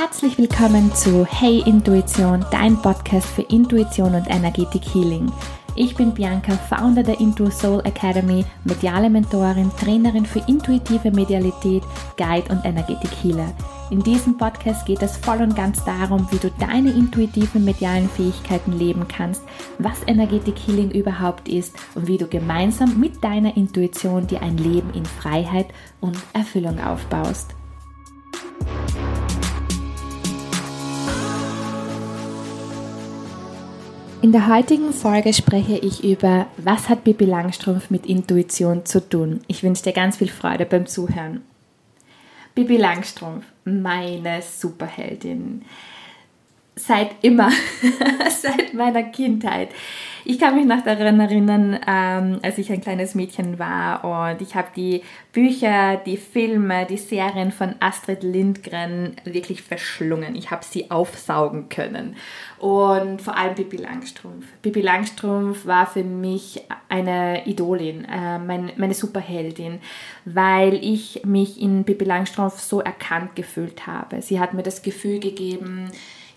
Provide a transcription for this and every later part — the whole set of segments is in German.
Herzlich willkommen zu Hey Intuition, dein Podcast für Intuition und Energetik Healing. Ich bin Bianca, Founder der Intu Soul Academy, mediale Mentorin, Trainerin für intuitive Medialität, Guide und Energetik Healer. In diesem Podcast geht es voll und ganz darum, wie du deine intuitiven medialen Fähigkeiten leben kannst, was Energetik Healing überhaupt ist und wie du gemeinsam mit deiner Intuition dir ein Leben in Freiheit und Erfüllung aufbaust. In der heutigen Folge spreche ich über, was hat Bibi Langstrumpf mit Intuition zu tun. Ich wünsche dir ganz viel Freude beim Zuhören. Bibi Langstrumpf, meine Superheldin. Seit immer, seit meiner Kindheit ich kann mich noch daran erinnern, ähm, als ich ein kleines Mädchen war und ich habe die Bücher, die Filme, die Serien von Astrid Lindgren wirklich verschlungen. Ich habe sie aufsaugen können. Und vor allem Bibi Langstrumpf. Bibi Langstrumpf war für mich eine Idolin, äh, mein, meine Superheldin, weil ich mich in Bibi Langstrumpf so erkannt gefühlt habe. Sie hat mir das Gefühl gegeben,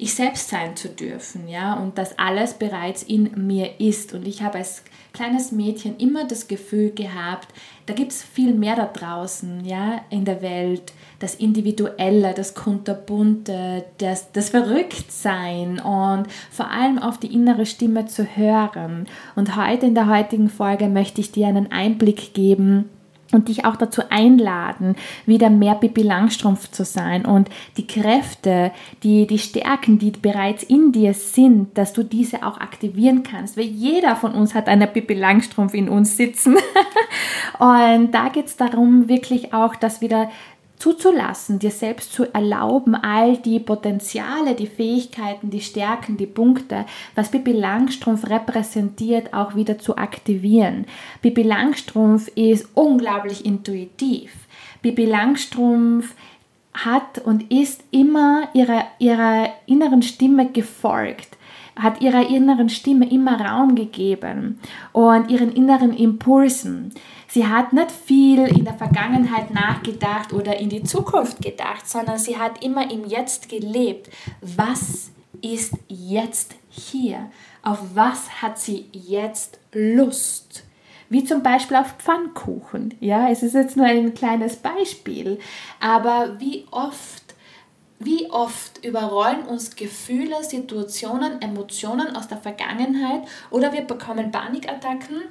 ich selbst sein zu dürfen, ja, und dass alles bereits in mir ist. Und ich habe als kleines Mädchen immer das Gefühl gehabt, da gibt es viel mehr da draußen, ja, in der Welt, das Individuelle, das Kunterbunte, das, das Verrücktsein und vor allem auf die innere Stimme zu hören. Und heute in der heutigen Folge möchte ich dir einen Einblick geben, und dich auch dazu einladen, wieder mehr Bibi Langstrumpf zu sein und die Kräfte, die, die Stärken, die bereits in dir sind, dass du diese auch aktivieren kannst. Weil jeder von uns hat eine Bibi Langstrumpf in uns sitzen. und da geht es darum, wirklich auch das wieder zuzulassen, dir selbst zu erlauben, all die Potenziale, die Fähigkeiten, die Stärken, die Punkte, was Bibi Langstrumpf repräsentiert, auch wieder zu aktivieren. Bibi Langstrumpf ist unglaublich intuitiv. Bibi Langstrumpf hat und ist immer ihrer, ihrer inneren Stimme gefolgt hat ihrer inneren Stimme immer Raum gegeben und ihren inneren Impulsen. Sie hat nicht viel in der Vergangenheit nachgedacht oder in die Zukunft gedacht, sondern sie hat immer im Jetzt gelebt. Was ist jetzt hier? Auf was hat sie jetzt Lust? Wie zum Beispiel auf Pfannkuchen. Ja, es ist jetzt nur ein kleines Beispiel, aber wie oft wie oft überrollen uns Gefühle, Situationen, Emotionen aus der Vergangenheit oder wir bekommen Panikattacken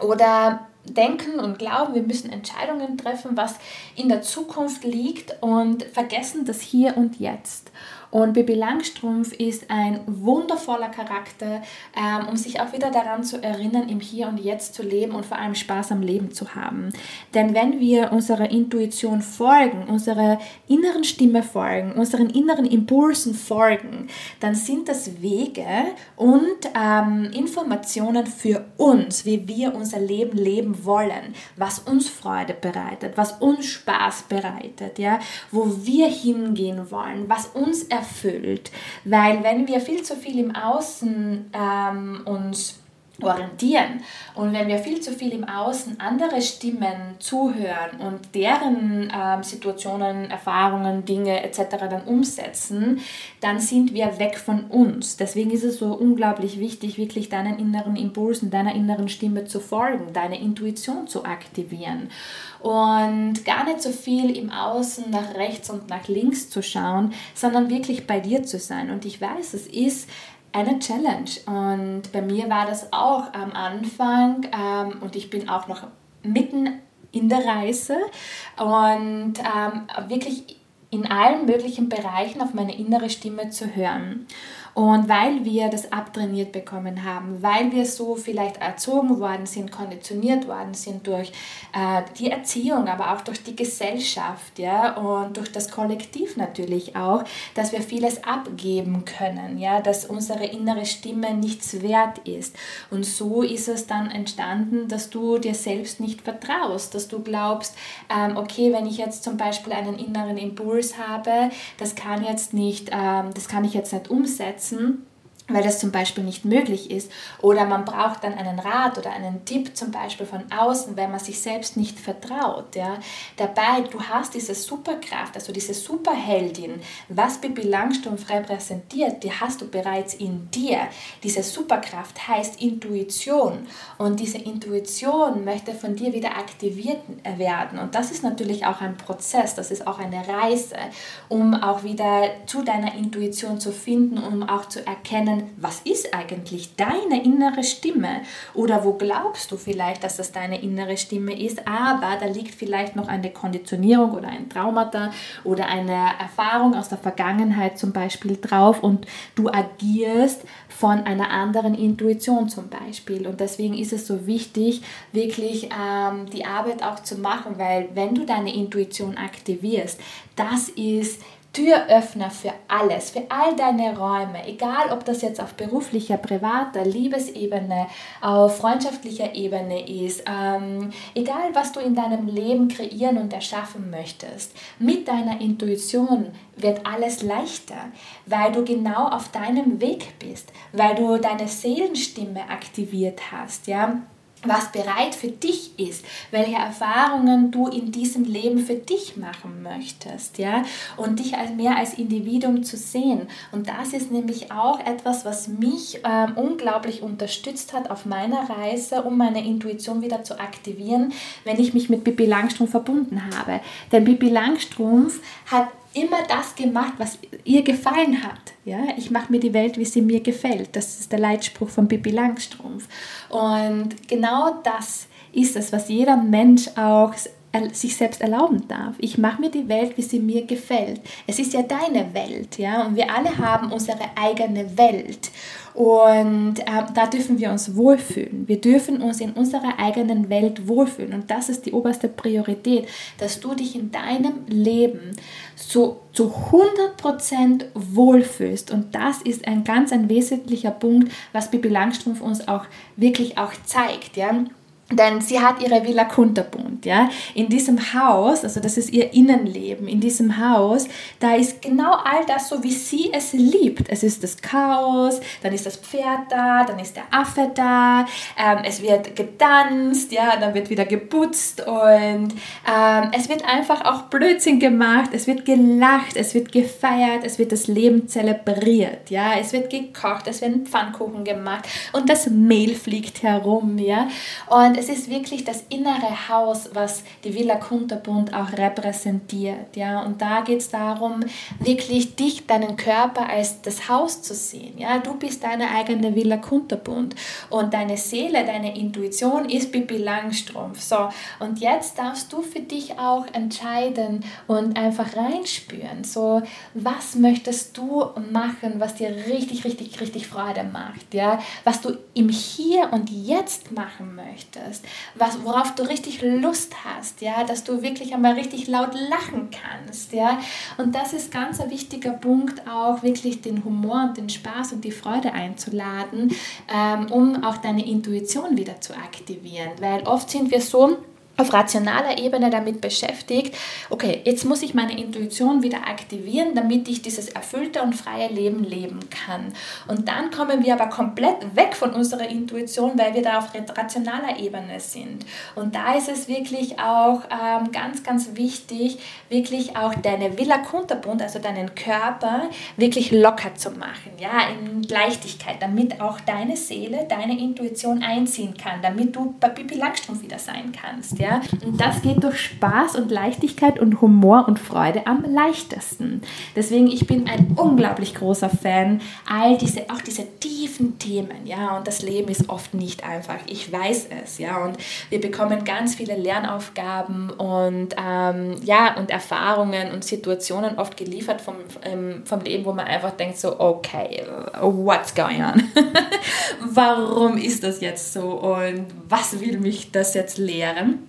oder denken und glauben, wir müssen Entscheidungen treffen, was in der Zukunft liegt und vergessen das Hier und Jetzt. Und Bibi Langstrumpf ist ein wundervoller Charakter, ähm, um sich auch wieder daran zu erinnern, im Hier und Jetzt zu leben und vor allem Spaß am Leben zu haben. Denn wenn wir unserer Intuition folgen, unserer inneren Stimme folgen, unseren inneren Impulsen folgen, dann sind das Wege und ähm, Informationen für uns, wie wir unser Leben leben wollen, was uns Freude bereitet, was uns Spaß bereitet, ja, wo wir hingehen wollen, was uns erfüllt erfüllt. Weil wenn wir viel zu viel im Außen ähm, uns orientieren. Und wenn wir viel zu viel im Außen andere Stimmen zuhören und deren ähm, Situationen, Erfahrungen, Dinge etc. dann umsetzen, dann sind wir weg von uns. Deswegen ist es so unglaublich wichtig, wirklich deinen inneren Impulsen, deiner inneren Stimme zu folgen, deine Intuition zu aktivieren und gar nicht so viel im Außen nach rechts und nach links zu schauen, sondern wirklich bei dir zu sein. Und ich weiß, es ist eine Challenge. Und bei mir war das auch am Anfang ähm, und ich bin auch noch mitten in der Reise und ähm, wirklich in allen möglichen Bereichen auf meine innere Stimme zu hören. Und weil wir das abtrainiert bekommen haben, weil wir so vielleicht erzogen worden sind, konditioniert worden sind durch äh, die Erziehung, aber auch durch die Gesellschaft ja, und durch das Kollektiv natürlich auch, dass wir vieles abgeben können, ja, dass unsere innere Stimme nichts wert ist. Und so ist es dann entstanden, dass du dir selbst nicht vertraust, dass du glaubst, ähm, okay, wenn ich jetzt zum Beispiel einen inneren Impuls habe, das kann jetzt nicht, ähm, das kann ich jetzt nicht umsetzen umsetzen weil das zum Beispiel nicht möglich ist. Oder man braucht dann einen Rat oder einen Tipp zum Beispiel von außen, wenn man sich selbst nicht vertraut. Ja. Dabei, du hast diese Superkraft, also diese Superheldin, was Bibi Langstrumpf repräsentiert, die hast du bereits in dir. Diese Superkraft heißt Intuition und diese Intuition möchte von dir wieder aktiviert werden. Und das ist natürlich auch ein Prozess, das ist auch eine Reise, um auch wieder zu deiner Intuition zu finden, um auch zu erkennen, was ist eigentlich deine innere Stimme? Oder wo glaubst du vielleicht, dass das deine innere Stimme ist, aber da liegt vielleicht noch eine Konditionierung oder ein Traumata oder eine Erfahrung aus der Vergangenheit zum Beispiel drauf und du agierst von einer anderen Intuition zum Beispiel. Und deswegen ist es so wichtig, wirklich ähm, die Arbeit auch zu machen, weil wenn du deine Intuition aktivierst, das ist Türöffner für alles, für all deine Räume, egal ob das jetzt auf beruflicher, privater, Liebesebene, auf freundschaftlicher Ebene ist, ähm, egal was du in deinem Leben kreieren und erschaffen möchtest, mit deiner Intuition wird alles leichter, weil du genau auf deinem Weg bist, weil du deine Seelenstimme aktiviert hast, ja was bereit für dich ist, welche Erfahrungen du in diesem Leben für dich machen möchtest, ja, und dich als mehr als Individuum zu sehen. Und das ist nämlich auch etwas, was mich ähm, unglaublich unterstützt hat auf meiner Reise, um meine Intuition wieder zu aktivieren, wenn ich mich mit Bibi Langstrumpf verbunden habe. Denn Bibi Langstrumpf hat immer das gemacht, was ihr gefallen hat. Ja, ich mache mir die Welt, wie sie mir gefällt. Das ist der Leitspruch von Bibi Langstrumpf. Und genau das ist es, was jeder Mensch auch sich selbst erlauben darf. Ich mache mir die Welt, wie sie mir gefällt. Es ist ja deine Welt, ja, und wir alle haben unsere eigene Welt. Und äh, da dürfen wir uns wohlfühlen. Wir dürfen uns in unserer eigenen Welt wohlfühlen. Und das ist die oberste Priorität, dass du dich in deinem Leben so zu 100% wohlfühlst. Und das ist ein ganz ein wesentlicher Punkt, was Bibi Langstrumpf uns auch wirklich auch zeigt. Ja? Denn sie hat ihre Villa Kunterbund, ja. In diesem Haus, also das ist ihr Innenleben, in diesem Haus, da ist genau all das so, wie sie es liebt. Es ist das Chaos, dann ist das Pferd da, dann ist der Affe da, ähm, es wird getanzt, ja, dann wird wieder geputzt und ähm, es wird einfach auch Blödsinn gemacht, es wird gelacht, es wird gefeiert, es wird das Leben zelebriert, ja. Es wird gekocht, es werden Pfannkuchen gemacht und das Mehl fliegt herum, ja. Und es ist wirklich das innere Haus, was die Villa Kunterbund auch repräsentiert. Ja? Und da geht es darum, wirklich dich, deinen Körper als das Haus zu sehen. Ja? Du bist deine eigene Villa Kunterbund und deine Seele, deine Intuition ist Bibi Langstrumpf. So, und jetzt darfst du für dich auch entscheiden und einfach reinspüren. So, was möchtest du machen, was dir richtig, richtig, richtig Freude macht? Ja? Was du im Hier und Jetzt machen möchtest möchtest, was, worauf du richtig Lust hast, ja, dass du wirklich einmal richtig laut lachen kannst, ja. Und das ist ganz ein wichtiger Punkt, auch wirklich den Humor und den Spaß und die Freude einzuladen, ähm, um auch deine Intuition wieder zu aktivieren, weil oft sind wir so auf rationaler Ebene damit beschäftigt, okay, jetzt muss ich meine Intuition wieder aktivieren, damit ich dieses erfüllte und freie Leben leben kann. Und dann kommen wir aber komplett weg von unserer Intuition, weil wir da auf rationaler Ebene sind. Und da ist es wirklich auch ähm, ganz, ganz wichtig, wirklich auch deine Villa Kunterbund, also deinen Körper, wirklich locker zu machen, ja, in Leichtigkeit, damit auch deine Seele, deine Intuition einziehen kann, damit du bei Bibi Langstrumpf wieder sein kannst. Ja? Und das geht durch Spaß und Leichtigkeit und Humor und Freude am leichtesten. Deswegen, ich bin ein unglaublich großer Fan, all diese, auch diese tiefen Themen, ja, und das Leben ist oft nicht einfach. Ich weiß es, ja, und wir bekommen ganz viele Lernaufgaben und ähm, ja, und Erfahrungen und Situationen oft geliefert vom, ähm, vom Leben, wo man einfach denkt so, okay, what's going on? Warum ist das jetzt so und was will mich das jetzt lehren?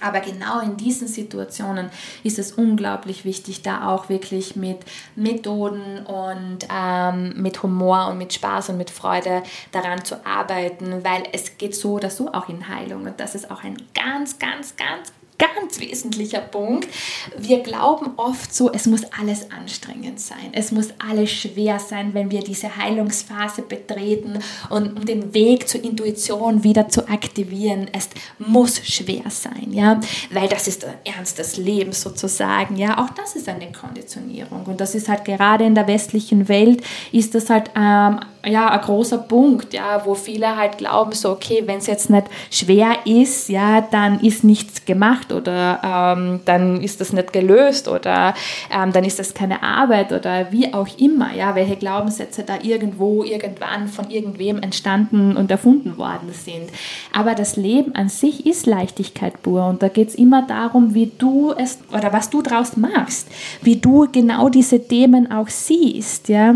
Aber genau in diesen Situationen ist es unglaublich wichtig, da auch wirklich mit Methoden und ähm, mit Humor und mit Spaß und mit Freude daran zu arbeiten, weil es geht so oder so auch in Heilung. Und das ist auch ein ganz, ganz, ganz ganz wesentlicher Punkt. Wir glauben oft so, es muss alles anstrengend sein. Es muss alles schwer sein, wenn wir diese Heilungsphase betreten und um den Weg zur Intuition wieder zu aktivieren. Es muss schwer sein, ja, weil das ist der Ernst des Lebens sozusagen, ja. Auch das ist eine Konditionierung und das ist halt gerade in der westlichen Welt ist das halt ähm, ja, ein großer Punkt, ja, wo viele halt glauben, so, okay, wenn es jetzt nicht schwer ist, ja, dann ist nichts gemacht oder ähm, dann ist das nicht gelöst oder ähm, dann ist das keine Arbeit oder wie auch immer, ja, welche Glaubenssätze da irgendwo, irgendwann von irgendwem entstanden und erfunden worden sind. Aber das Leben an sich ist Leichtigkeit pur und da geht es immer darum, wie du es oder was du draus machst, wie du genau diese Themen auch siehst, ja.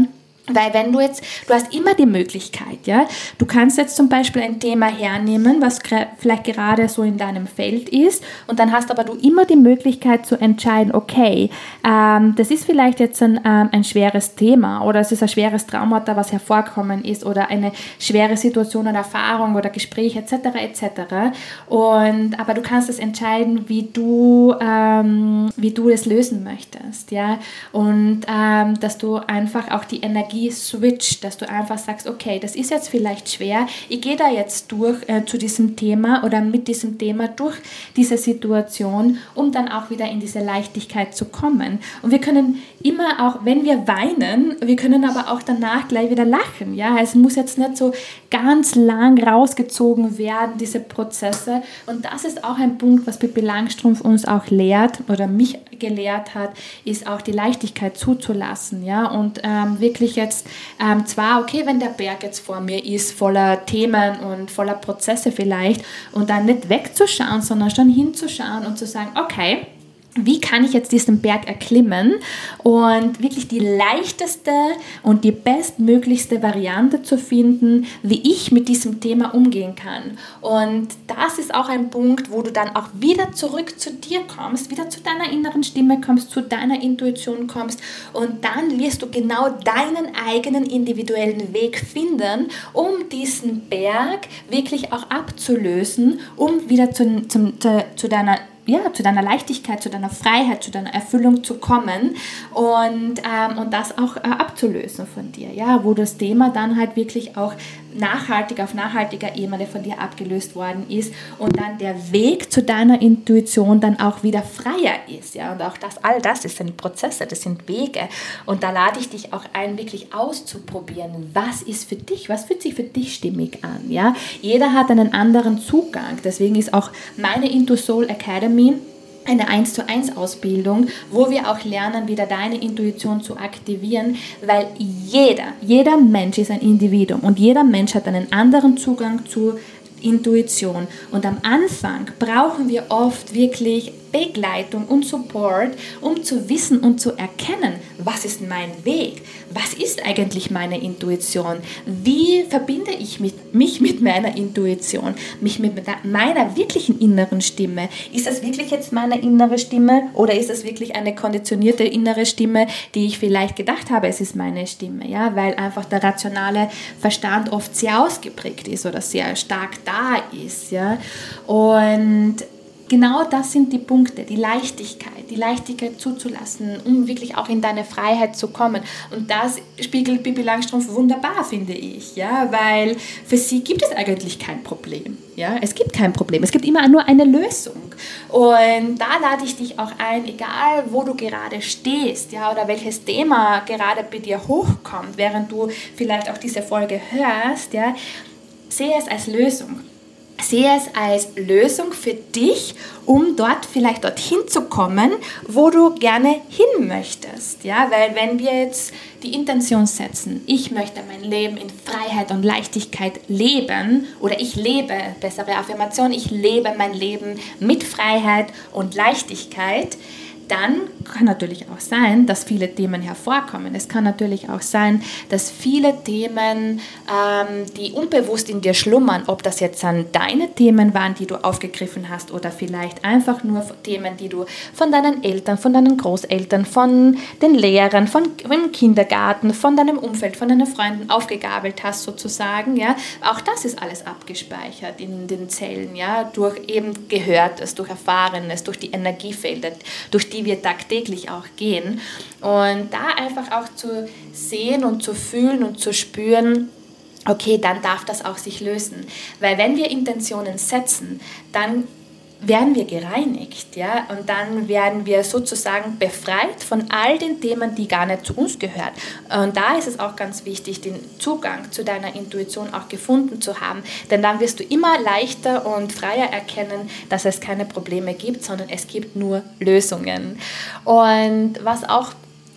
Weil wenn du jetzt, du hast immer die Möglichkeit, ja, du kannst jetzt zum Beispiel ein Thema hernehmen, was vielleicht gerade so in deinem Feld ist, und dann hast aber du immer die Möglichkeit zu entscheiden, okay, ähm, das ist vielleicht jetzt ein, ähm, ein schweres Thema oder es ist ein schweres Traumata, was hervorkommen ist oder eine schwere Situation oder Erfahrung oder Gespräch etc. etc. Und aber du kannst es entscheiden, wie du ähm, wie du es lösen möchtest, ja, und ähm, dass du einfach auch die Energie Energie-Switch, dass du einfach sagst, okay, das ist jetzt vielleicht schwer, ich gehe da jetzt durch äh, zu diesem Thema oder mit diesem Thema durch diese Situation, um dann auch wieder in diese Leichtigkeit zu kommen. Und wir können immer auch, wenn wir weinen, wir können aber auch danach gleich wieder lachen. Ja, es muss jetzt nicht so ganz lang rausgezogen werden, diese Prozesse. Und das ist auch ein Punkt, was Pippi Langstrumpf uns auch lehrt oder mich gelehrt hat, ist auch die Leichtigkeit zuzulassen. Ja, und ähm, wirklich jetzt ähm, zwar, okay, wenn der Berg jetzt vor mir ist, voller Themen und voller Prozesse vielleicht, und dann nicht wegzuschauen, sondern schon hinzuschauen und zu sagen, okay, wie kann ich jetzt diesen Berg erklimmen und wirklich die leichteste und die bestmöglichste Variante zu finden, wie ich mit diesem Thema umgehen kann. Und das ist auch ein Punkt, wo du dann auch wieder zurück zu dir kommst, wieder zu deiner inneren Stimme kommst, zu deiner Intuition kommst und dann wirst du genau deinen eigenen individuellen Weg finden, um diesen Berg wirklich auch abzulösen, um wieder zu, zu, zu deiner ja, zu deiner Leichtigkeit, zu deiner Freiheit, zu deiner Erfüllung zu kommen und, ähm, und das auch äh, abzulösen von dir, ja, wo das Thema dann halt wirklich auch nachhaltig auf nachhaltiger Ebene von dir abgelöst worden ist und dann der Weg zu deiner Intuition dann auch wieder freier ist. Ja? Und auch das, all das, das sind Prozesse, das sind Wege. Und da lade ich dich auch ein, wirklich auszuprobieren, was ist für dich, was fühlt sich für dich stimmig an. Ja? Jeder hat einen anderen Zugang. Deswegen ist auch meine Into Soul Academy eine 1 zu 1 Ausbildung, wo wir auch lernen, wieder deine Intuition zu aktivieren, weil jeder, jeder Mensch ist ein Individuum und jeder Mensch hat einen anderen Zugang zu Intuition. Und am Anfang brauchen wir oft wirklich Begleitung und Support, um zu wissen und zu erkennen, was ist mein Weg, was ist eigentlich meine Intuition, wie verbinde ich mit, mich mit meiner Intuition, mich mit meiner wirklichen inneren Stimme. Ist das wirklich jetzt meine innere Stimme oder ist das wirklich eine konditionierte innere Stimme, die ich vielleicht gedacht habe, es ist meine Stimme, ja, weil einfach der rationale Verstand oft sehr ausgeprägt ist oder sehr stark da ist, ja. Und genau das sind die Punkte, die Leichtigkeit, die Leichtigkeit zuzulassen, um wirklich auch in deine Freiheit zu kommen. Und das spiegelt Bibi Langstrumpf wunderbar, finde ich, ja, weil für sie gibt es eigentlich kein Problem. Ja, es gibt kein Problem, es gibt immer nur eine Lösung. Und da lade ich dich auch ein, egal wo du gerade stehst, ja, oder welches Thema gerade bei dir hochkommt, während du vielleicht auch diese Folge hörst, ja, sehe es als Lösung sehe es als Lösung für dich, um dort vielleicht dorthin zu kommen, wo du gerne hin möchtest. Ja, weil wenn wir jetzt die Intention setzen, ich möchte mein Leben in Freiheit und Leichtigkeit leben oder ich lebe, bessere Affirmation, ich lebe mein Leben mit Freiheit und Leichtigkeit, dann kann natürlich auch sein, dass viele Themen hervorkommen. Es kann natürlich auch sein, dass viele Themen, ähm, die unbewusst in dir schlummern, ob das jetzt dann deine Themen waren, die du aufgegriffen hast oder vielleicht einfach nur Themen, die du von deinen Eltern, von deinen Großeltern, von den Lehrern, von, vom Kindergarten, von deinem Umfeld, von deinen Freunden aufgegabelt hast sozusagen. Ja, auch das ist alles abgespeichert in den Zellen, ja, durch eben Gehörtes, durch Erfahrenes, durch die Energiefelder, durch die wir tagtäglich auch gehen. Und da einfach auch zu sehen und zu fühlen und zu spüren, okay, dann darf das auch sich lösen. Weil wenn wir Intentionen setzen, dann werden wir gereinigt, ja, und dann werden wir sozusagen befreit von all den Themen, die gar nicht zu uns gehören. Und da ist es auch ganz wichtig, den Zugang zu deiner Intuition auch gefunden zu haben, denn dann wirst du immer leichter und freier erkennen, dass es keine Probleme gibt, sondern es gibt nur Lösungen. Und was auch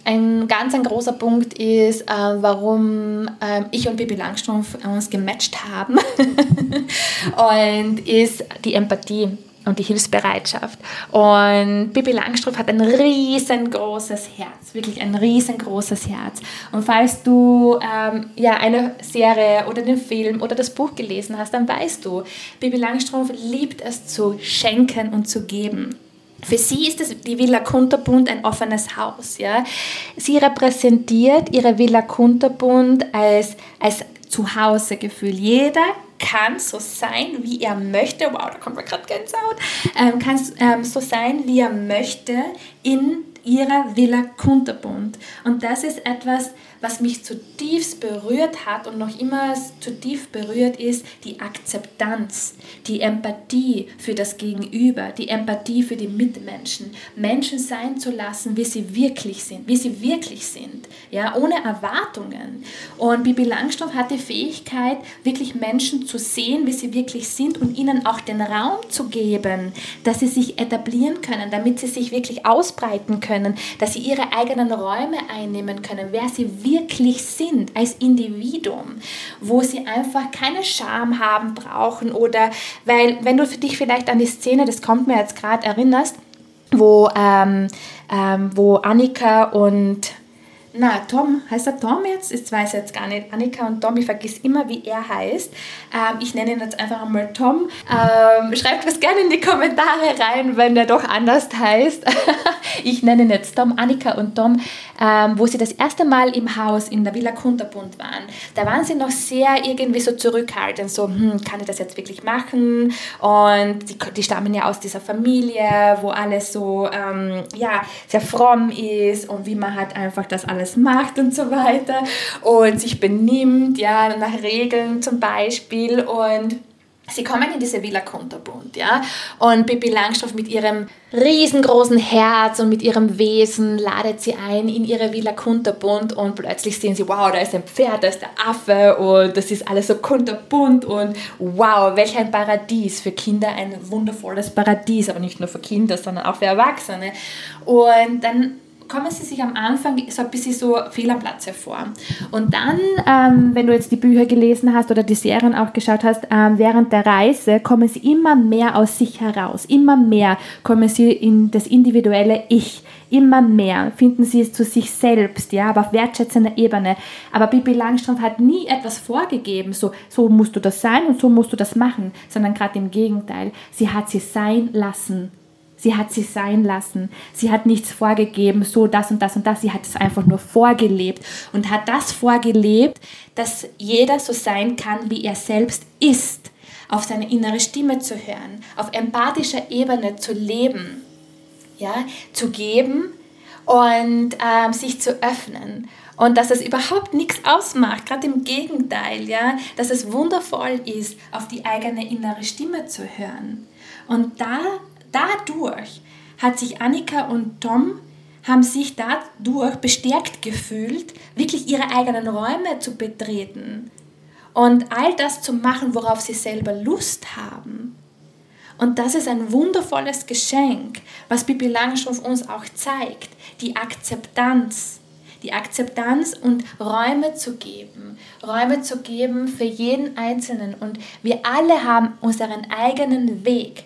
ein ganz ein großer Punkt ist, äh, warum äh, ich und Bibi Langstrumpf uns gematcht haben und ist die Empathie und die Hilfsbereitschaft. Und Bibi Langstrumpf hat ein riesengroßes Herz, wirklich ein riesengroßes Herz. Und falls du ähm, ja, eine Serie oder den Film oder das Buch gelesen hast, dann weißt du, Bibi Langstrumpf liebt es zu schenken und zu geben. Für sie ist das, die Villa Kunterbund ein offenes Haus. Ja? Sie repräsentiert ihre Villa Kunterbund als, als Zuhausegefühl. Jeder kann so sein, wie er möchte. Wow, da kommt mir gerade Gänsehaut. Ähm, kann ähm, so sein, wie er möchte in ihrer Villa Kunterbund. Und das ist etwas, was mich zutiefst berührt hat und noch immer zutiefst berührt ist, die Akzeptanz, die Empathie für das Gegenüber, die Empathie für die Mitmenschen, Menschen sein zu lassen, wie sie wirklich sind, wie sie wirklich sind, ja, ohne Erwartungen. Und Bibi Langstoff hat die Fähigkeit, wirklich Menschen zu sehen, wie sie wirklich sind und ihnen auch den Raum zu geben, dass sie sich etablieren können, damit sie sich wirklich ausbreiten können, dass sie ihre eigenen Räume einnehmen können, wer sie wirklich sind als Individuum, wo sie einfach keine Scham haben brauchen oder weil wenn du für dich vielleicht an die Szene, das kommt mir jetzt gerade erinnerst, wo, ähm, ähm, wo Annika und na, Tom, heißt er Tom jetzt? Ich weiß jetzt gar nicht. Annika und Tom, ich vergiss immer, wie er heißt. Ähm, ich nenne ihn jetzt einfach einmal Tom. Ähm, schreibt was gerne in die Kommentare rein, wenn der doch anders heißt. ich nenne ihn jetzt Tom, Annika und Tom, ähm, wo sie das erste Mal im Haus in der Villa Kunterbund waren. Da waren sie noch sehr irgendwie so zurückhaltend, so, hm, kann ich das jetzt wirklich machen? Und die, die stammen ja aus dieser Familie, wo alles so, ähm, ja, sehr fromm ist und wie man halt einfach das alles alles macht und so weiter. Und sich benimmt, ja, nach Regeln zum Beispiel. Und Sie kommen in diese Villa Kunterbund, ja, und Bibi Langstoff mit ihrem riesengroßen Herz und mit ihrem Wesen ladet sie ein in ihre Villa Kunterbund und plötzlich sehen sie, wow, da ist ein Pferd, da ist der Affe und das ist alles so kunterbunt und wow, welch ein Paradies. Für Kinder, ein wundervolles Paradies, aber nicht nur für Kinder, sondern auch für Erwachsene. Und dann kommen sie sich am Anfang so ein bisschen so fehl am Platz hervor. Und dann, ähm, wenn du jetzt die Bücher gelesen hast oder die Serien auch geschaut hast, ähm, während der Reise kommen sie immer mehr aus sich heraus. Immer mehr kommen sie in das individuelle Ich. Immer mehr finden sie es zu sich selbst, ja, aber auf wertschätzender Ebene. Aber Bibi Langstrumpf hat nie etwas vorgegeben, so, so musst du das sein und so musst du das machen, sondern gerade im Gegenteil. Sie hat sie sein lassen Sie hat sie sein lassen. Sie hat nichts vorgegeben, so das und das und das. Sie hat es einfach nur vorgelebt und hat das vorgelebt, dass jeder so sein kann, wie er selbst ist. Auf seine innere Stimme zu hören, auf empathischer Ebene zu leben, ja, zu geben und ähm, sich zu öffnen und dass es überhaupt nichts ausmacht, gerade im Gegenteil, ja, dass es wundervoll ist, auf die eigene innere Stimme zu hören. Und da dadurch hat sich Annika und Tom haben sich dadurch bestärkt gefühlt, wirklich ihre eigenen Räume zu betreten und all das zu machen, worauf sie selber Lust haben. Und das ist ein wundervolles Geschenk, was Bibi Langstrumpf uns auch zeigt, die Akzeptanz. Die Akzeptanz und Räume zu geben, Räume zu geben für jeden Einzelnen. Und wir alle haben unseren eigenen Weg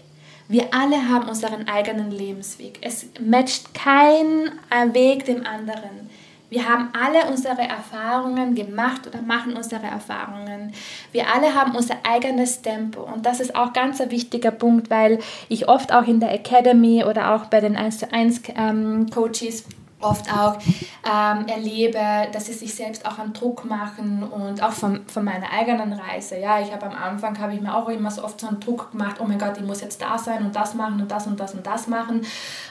Wir alle haben unseren eigenen Lebensweg. Es matcht kein Weg dem anderen. Wir haben alle unsere Erfahrungen gemacht oder machen unsere Erfahrungen. Wir alle haben unser eigenes Tempo. Und das ist auch ganz ein wichtiger Punkt, weil ich oft auch in der Academy oder auch bei den 1 zu 1 ähm, Coaches oft auch ähm, erlebe, dass sie sich selbst auch einen Druck machen und auch von, von meiner eigenen Reise. Ja, ich habe am Anfang, habe ich mir auch immer so oft so einen Druck gemacht, oh mein Gott, ich muss jetzt da sein und das machen und das und das und das machen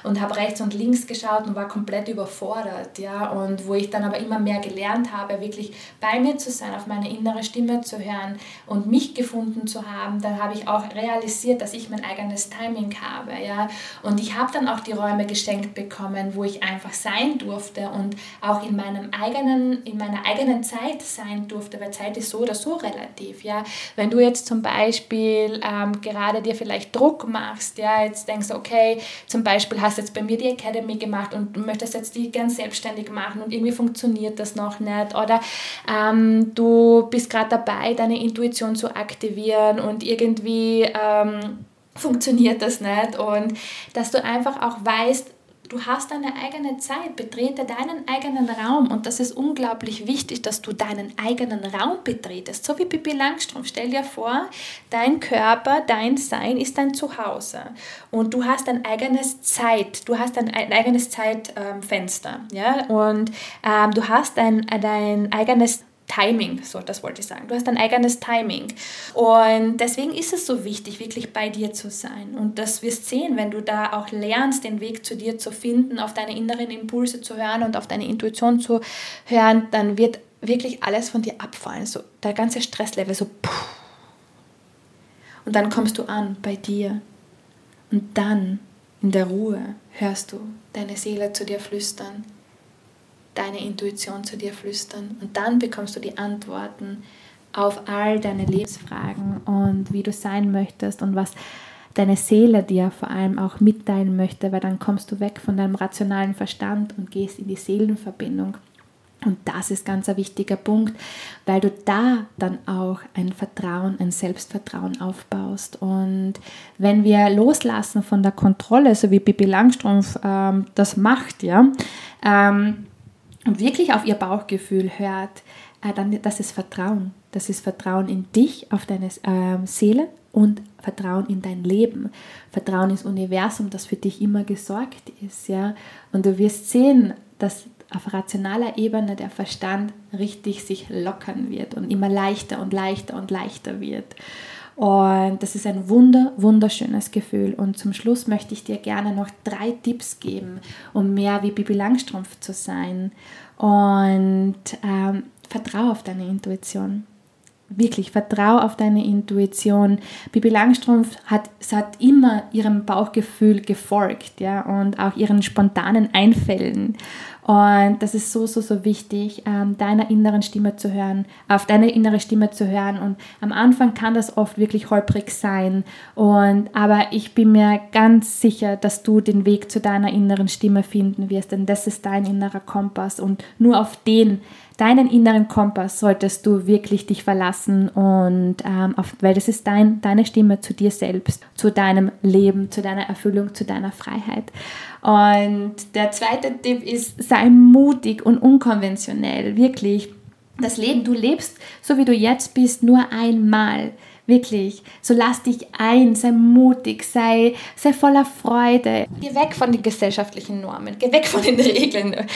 und habe rechts und links geschaut und war komplett überfordert. Ja, und wo ich dann aber immer mehr gelernt habe, wirklich bei mir zu sein, auf meine innere Stimme zu hören und mich gefunden zu haben, dann habe ich auch realisiert, dass ich mein eigenes Timing habe. Ja, und ich habe dann auch die Räume geschenkt bekommen, wo ich einfach sein sein durfte und auch in, meinem eigenen, in meiner eigenen Zeit sein durfte, weil Zeit ist so oder so relativ. Ja? Wenn du jetzt zum Beispiel ähm, gerade dir vielleicht Druck machst, ja, jetzt denkst du, okay, zum Beispiel hast jetzt bei mir die Academy gemacht und möchtest jetzt die ganz selbstständig machen und irgendwie funktioniert das noch nicht oder ähm, du bist gerade dabei, deine Intuition zu aktivieren und irgendwie ähm, funktioniert das nicht und dass du einfach auch weißt, Du hast deine eigene Zeit, betrete deinen eigenen Raum und das ist unglaublich wichtig, dass du deinen eigenen Raum betretest. So wie Pippi Langstrumpf. Stell dir vor, dein Körper, dein Sein ist dein Zuhause und du hast dein eigenes Zeit, du hast dein, eigenes Zeitfenster, ja, und ähm, du hast dein, dein eigenes Timing, so das wollte ich sagen. Du hast dein eigenes Timing. Und deswegen ist es so wichtig, wirklich bei dir zu sein. Und das wirst sehen, wenn du da auch lernst, den Weg zu dir zu finden, auf deine inneren Impulse zu hören und auf deine Intuition zu hören, dann wird wirklich alles von dir abfallen. So der ganze Stresslevel so. Puh. Und dann kommst du an bei dir. Und dann in der Ruhe hörst du deine Seele zu dir flüstern deine Intuition zu dir flüstern. Und dann bekommst du die Antworten auf all deine Lebensfragen und wie du sein möchtest und was deine Seele dir vor allem auch mitteilen möchte, weil dann kommst du weg von deinem rationalen Verstand und gehst in die Seelenverbindung. Und das ist ganz ein wichtiger Punkt, weil du da dann auch ein Vertrauen, ein Selbstvertrauen aufbaust. Und wenn wir loslassen von der Kontrolle, so wie Bibi Langstrumpf ähm, das macht, ja, ähm, und wirklich auf ihr Bauchgefühl hört, äh, dann das ist Vertrauen. Das ist Vertrauen in dich, auf deine äh, Seele und Vertrauen in dein Leben. Vertrauen ins Universum, das für dich immer gesorgt ist. Ja? Und du wirst sehen, dass auf rationaler Ebene der Verstand richtig sich lockern wird und immer leichter und leichter und leichter wird. Und das ist ein wunder, wunderschönes Gefühl. Und zum Schluss möchte ich dir gerne noch drei Tipps geben, um mehr wie Bibi Langstrumpf zu sein. Und ähm, vertraue auf deine Intuition. Wirklich, vertraue auf deine Intuition. Bibi Langstrumpf hat, hat immer ihrem Bauchgefühl gefolgt ja, und auch ihren spontanen Einfällen. Und das ist so, so, so wichtig, ähm, deiner inneren Stimme zu hören, auf deine innere Stimme zu hören. Und am Anfang kann das oft wirklich holprig sein. Und, aber ich bin mir ganz sicher, dass du den Weg zu deiner inneren Stimme finden wirst, denn das ist dein innerer Kompass. Und nur auf den deinen inneren Kompass solltest du wirklich dich verlassen und ähm, auf, weil das ist dein, deine Stimme zu dir selbst, zu deinem Leben, zu deiner Erfüllung, zu deiner Freiheit. Und der zweite Tipp ist, sei mutig und unkonventionell, wirklich. Das Leben, du lebst so wie du jetzt bist, nur einmal. Wirklich. So lass dich ein, sei mutig, sei, sei voller Freude. Geh weg von den gesellschaftlichen Normen, geh weg von den Regeln, äh,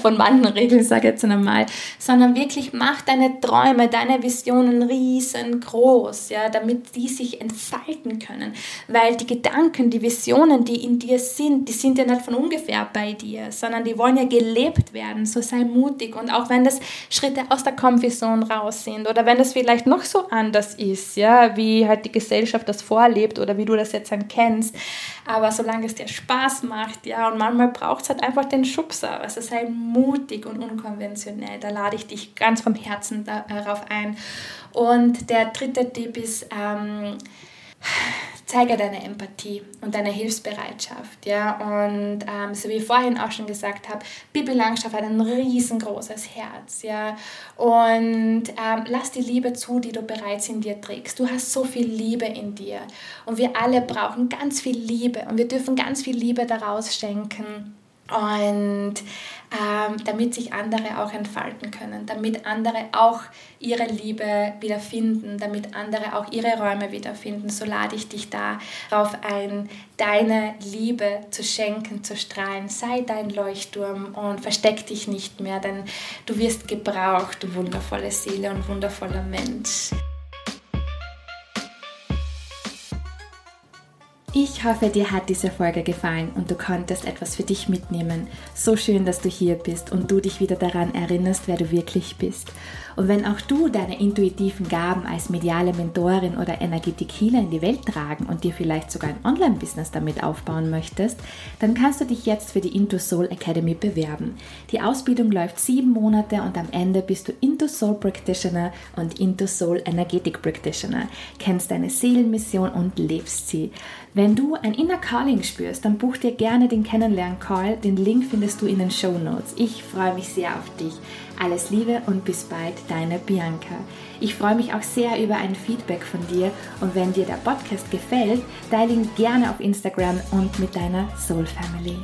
von manchen Regeln, sage ich jetzt einmal, sondern wirklich mach deine Träume, deine Visionen riesengroß, ja, damit die sich entfalten können. Weil die Gedanken, die Visionen, die in dir sind, die sind ja nicht von ungefähr bei dir, sondern die wollen ja gelebt werden. So sei mutig. Und auch wenn das Schritte aus der Comfortzone raus sind oder wenn das vielleicht noch so anders ist, ja, wie halt die Gesellschaft das vorlebt oder wie du das jetzt dann kennst. Aber solange es dir Spaß macht, ja, und manchmal braucht es halt einfach den Schubser. Also sei mutig und unkonventionell. Da lade ich dich ganz vom Herzen darauf ein. Und der dritte Tipp ist, ähm, zeige deine Empathie und deine Hilfsbereitschaft. Ja? Und ähm, so wie ich vorhin auch schon gesagt habe, Bibi Langstoff hat ein riesengroßes Herz. Ja? Und ähm, lass die Liebe zu, die du bereits in dir trägst. Du hast so viel Liebe in dir. Und wir alle brauchen ganz viel Liebe. Und wir dürfen ganz viel Liebe daraus schenken und ähm, damit sich andere auch entfalten können, damit andere auch ihre Liebe wiederfinden, damit andere auch ihre Räume wiederfinden, so lade ich dich darauf ein, deine Liebe zu schenken, zu strahlen. Sei dein Leuchtturm und versteck dich nicht mehr, denn du wirst gebraucht, du wundervolle Seele und wundervoller Mensch. Ich hoffe, dir hat diese Folge gefallen und du konntest etwas für dich mitnehmen. So schön, dass du hier bist und du dich wieder daran erinnerst, wer du wirklich bist. Und wenn auch du deine intuitiven Gaben als mediale Mentorin oder Energetik-Healer in die Welt tragen und dir vielleicht sogar ein Online-Business damit aufbauen möchtest, dann kannst du dich jetzt für die Into Soul Academy bewerben. Die Ausbildung läuft sieben Monate und am Ende bist du Into Soul Practitioner und Into Soul Energetic Practitioner, kennst deine Seelenmission und lebst sie. Wenn du ein Inner Calling spürst, dann buch dir gerne den Kennenlern-Call. Den Link findest du in den Show Notes. Ich freue mich sehr auf dich. Alles Liebe und bis bald, deine Bianca. Ich freue mich auch sehr über ein Feedback von dir und wenn dir der Podcast gefällt, teile ihn gerne auf Instagram und mit deiner Soul Family.